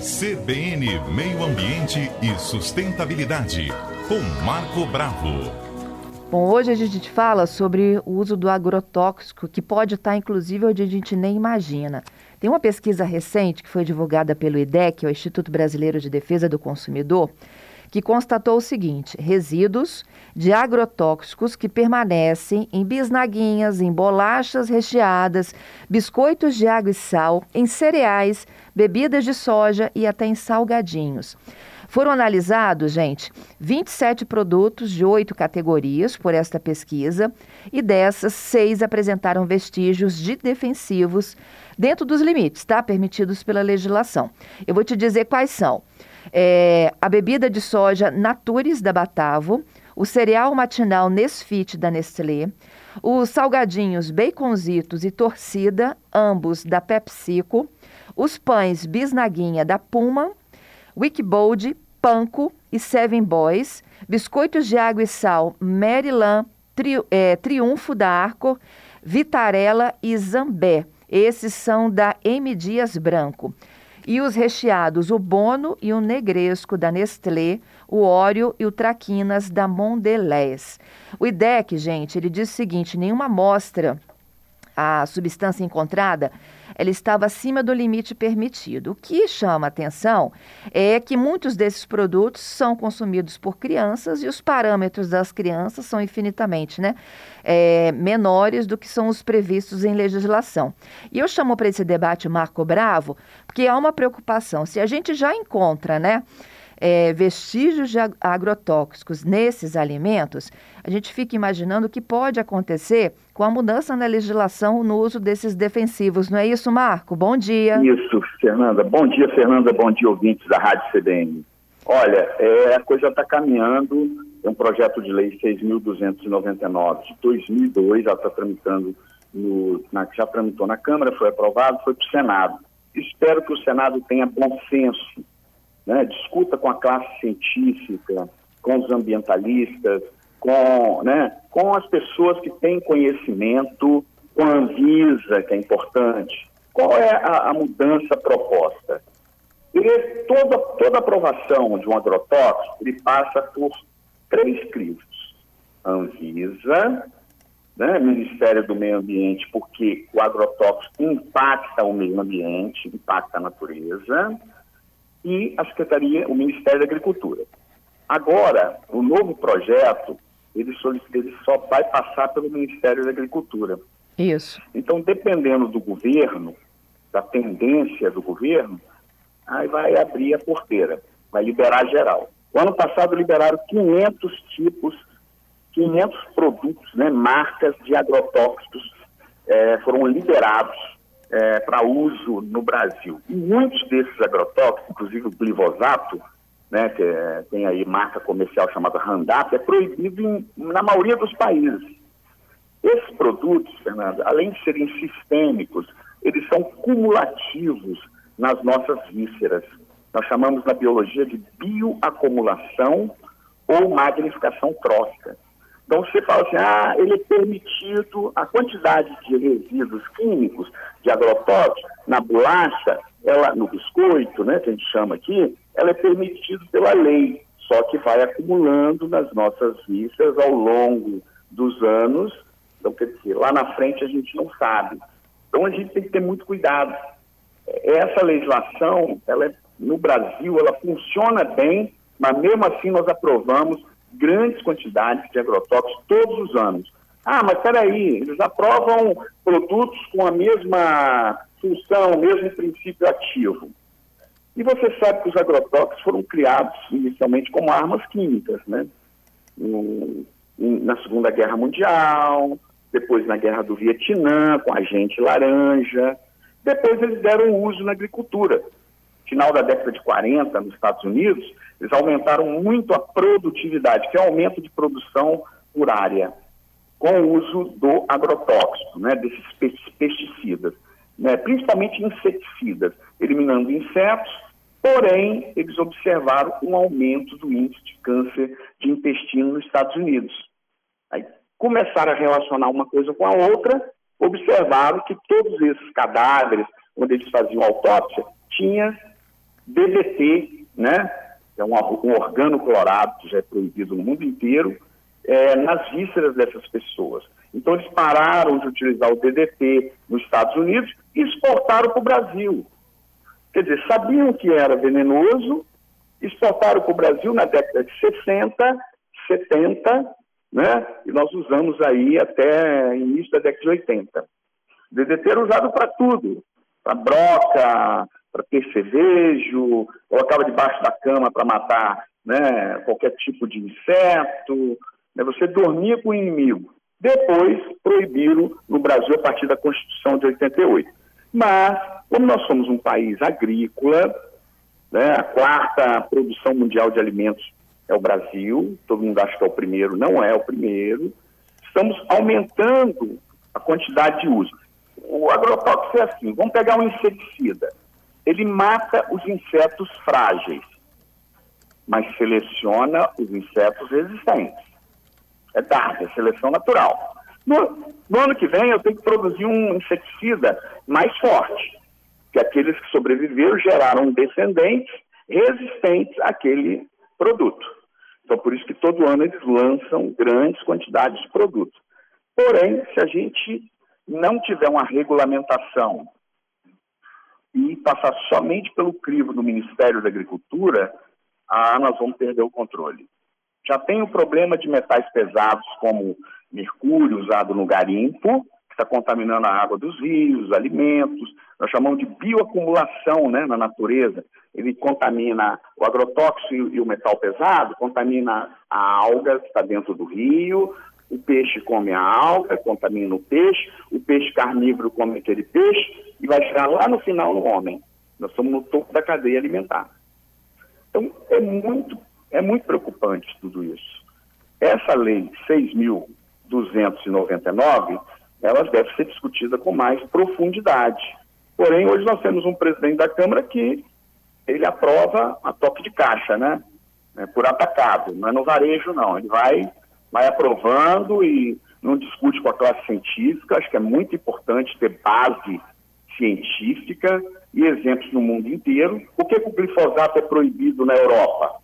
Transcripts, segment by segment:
CBN Meio Ambiente e Sustentabilidade, com Marco Bravo. Bom, hoje a gente fala sobre o uso do agrotóxico, que pode estar inclusive onde a gente nem imagina. Tem uma pesquisa recente que foi divulgada pelo IDEC, o Instituto Brasileiro de Defesa do Consumidor, que constatou o seguinte: resíduos de agrotóxicos que permanecem em bisnaguinhas, em bolachas recheadas, biscoitos de água e sal, em cereais, bebidas de soja e até em salgadinhos. Foram analisados, gente, 27 produtos de oito categorias por esta pesquisa e dessas, seis apresentaram vestígios de defensivos dentro dos limites, tá? Permitidos pela legislação. Eu vou te dizer quais são. É, a bebida de soja Natures da Batavo, o cereal matinal Nesfit da Nestlé, os salgadinhos Baconzitos e Torcida, ambos da PepsiCo, os pães Bisnaguinha da Puma, Wikibold, Panko e Seven Boys, biscoitos de água e sal Maryland, tri, é, Triunfo da Arco, Vitarella e Zambé. Esses são da M. Dias Branco. E os recheados, o Bono e o Negresco da Nestlé, o Óleo e o Traquinas da Mondelez. O IDEC, gente, ele diz o seguinte: nenhuma amostra a substância encontrada ela estava acima do limite permitido. O que chama atenção é que muitos desses produtos são consumidos por crianças e os parâmetros das crianças são infinitamente né, é, menores do que são os previstos em legislação. E eu chamo para esse debate Marco Bravo, porque há uma preocupação. Se a gente já encontra, né? É, vestígios de agrotóxicos nesses alimentos, a gente fica imaginando o que pode acontecer com a mudança na legislação no uso desses defensivos. Não é isso, Marco? Bom dia. Isso, Fernanda. Bom dia, Fernanda. Bom dia, ouvintes da Rádio CBN. Olha, é, a coisa está caminhando. É um projeto de lei 6.299 de 2002, já está tramitando, no, na, já tramitou na Câmara, foi aprovado, foi para o Senado. Espero que o Senado tenha bom senso né, discuta com a classe científica, com os ambientalistas, com, né, com as pessoas que têm conhecimento, com a Anvisa, que é importante. Qual é a, a mudança proposta? E toda, toda aprovação de um agrotóxico, ele passa por três crivos. Anvisa, né, Ministério do Meio Ambiente, porque o agrotóxico impacta o meio ambiente, impacta a natureza e a Secretaria, o Ministério da Agricultura. Agora, o novo projeto, ele, ele só vai passar pelo Ministério da Agricultura. Isso. Então, dependendo do governo, da tendência do governo, aí vai abrir a porteira, vai liberar geral. O ano passado liberaram 500 tipos, 500 produtos, né, marcas de agrotóxicos é, foram liberados é, para uso no Brasil. E muitos desses agrotóxicos, inclusive o glifosato, né, que é, tem aí marca comercial chamada Roundup, é proibido em, na maioria dos países. Esses produtos, Fernando, além de serem sistêmicos, eles são cumulativos nas nossas vísceras. Nós chamamos na biologia de bioacumulação ou magnificação trófica. Então você fala assim, ah, ele é permitido, a quantidade de resíduos químicos de agrotóxicos na bolacha, ela, no biscoito, né, que a gente chama aqui, ela é permitida pela lei, só que vai acumulando nas nossas vistas ao longo dos anos. Então, quer dizer, lá na frente a gente não sabe. Então a gente tem que ter muito cuidado. Essa legislação, ela é, no Brasil, ela funciona bem, mas mesmo assim nós aprovamos grandes quantidades de agrotóxicos todos os anos. Ah, mas peraí, eles aprovam produtos com a mesma função, o mesmo princípio ativo. E você sabe que os agrotóxicos foram criados inicialmente como armas químicas, né? Na Segunda Guerra Mundial, depois na Guerra do Vietnã, com agente laranja. Depois eles deram uso na agricultura. Final da década de 40, nos Estados Unidos, eles aumentaram muito a produtividade, que é o aumento de produção por área, com o uso do agrotóxico, né, desses pesticidas, né, principalmente inseticidas, eliminando insetos, porém, eles observaram um aumento do índice de câncer de intestino nos Estados Unidos. Aí começaram a relacionar uma coisa com a outra, observaram que todos esses cadáveres, onde eles faziam autópsia, tinha DDT, né? É um, um organoclorado que já é proibido no mundo inteiro, é, nas vísceras dessas pessoas. Então eles pararam de utilizar o DDT nos Estados Unidos e exportaram para o Brasil. Quer dizer, sabiam que era venenoso, exportaram para o Brasil na década de 60, 70, né? E nós usamos aí até início da década de 80. O DDT era usado para tudo, para broca, para percevejo, colocava debaixo da cama para matar né, qualquer tipo de inseto, né, você dormia com o inimigo. Depois proibiram no Brasil a partir da Constituição de 88. Mas, como nós somos um país agrícola, né, a quarta produção mundial de alimentos é o Brasil, todo mundo acha que é o primeiro, não é o primeiro. Estamos aumentando a quantidade de uso. O agrotóxico é assim: vamos pegar um inseticida. Ele mata os insetos frágeis, mas seleciona os insetos resistentes. É dada, é seleção natural. No, no ano que vem, eu tenho que produzir um inseticida mais forte, que aqueles que sobreviveram geraram descendentes resistentes àquele produto. Então, por isso que todo ano eles lançam grandes quantidades de produtos. Porém, se a gente não tiver uma regulamentação e passar somente pelo crivo do Ministério da Agricultura, nós vamos perder o controle. Já tem o problema de metais pesados como mercúrio usado no garimpo, que está contaminando a água dos rios, alimentos. Nós chamamos de bioacumulação né, na natureza ele contamina o agrotóxico e o metal pesado, contamina a alga que está dentro do rio, o peixe come a alga, contamina o peixe, o peixe carnívoro come aquele peixe e vai chegar lá no final no homem. Nós estamos no topo da cadeia alimentar. Então, é muito, é muito preocupante tudo isso. Essa lei 6.299, ela deve ser discutida com mais profundidade. Porém, hoje nós temos um presidente da Câmara que ele aprova a toque de caixa, né? É, por atacado, é no varejo, não. Ele vai, vai aprovando e não discute com a classe científica. Acho que é muito importante ter base científica e exemplos no mundo inteiro. Por que, que o glifosato é proibido na Europa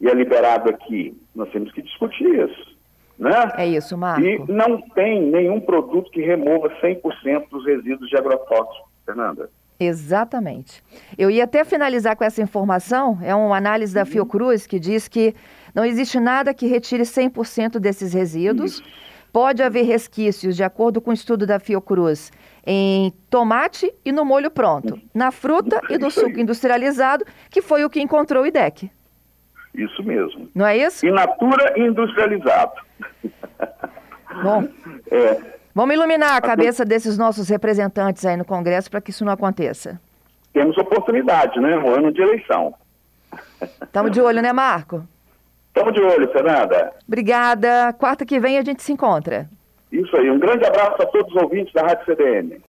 e é liberado aqui? Nós temos que discutir isso. Né? É isso, Marco. E não tem nenhum produto que remova 100% dos resíduos de agrotóxicos, Fernanda. Exatamente. Eu ia até finalizar com essa informação, é uma análise da uhum. Fiocruz que diz que não existe nada que retire 100% desses resíduos. Pode haver resquícios, de acordo com o estudo da Fiocruz, em tomate e no molho pronto, na fruta e no suco industrializado, que foi o que encontrou o IDEC. Isso mesmo. Não é isso? In natura industrializado. Bom. É, Vamos iluminar a cabeça desses nossos representantes aí no Congresso para que isso não aconteça. Temos oportunidade, né? Um ano de eleição. Estamos de olho, né, Marco? Estamos de olho, Fernanda. Obrigada. Quarta que vem a gente se encontra. Isso aí. Um grande abraço a todos os ouvintes da Rádio CDN.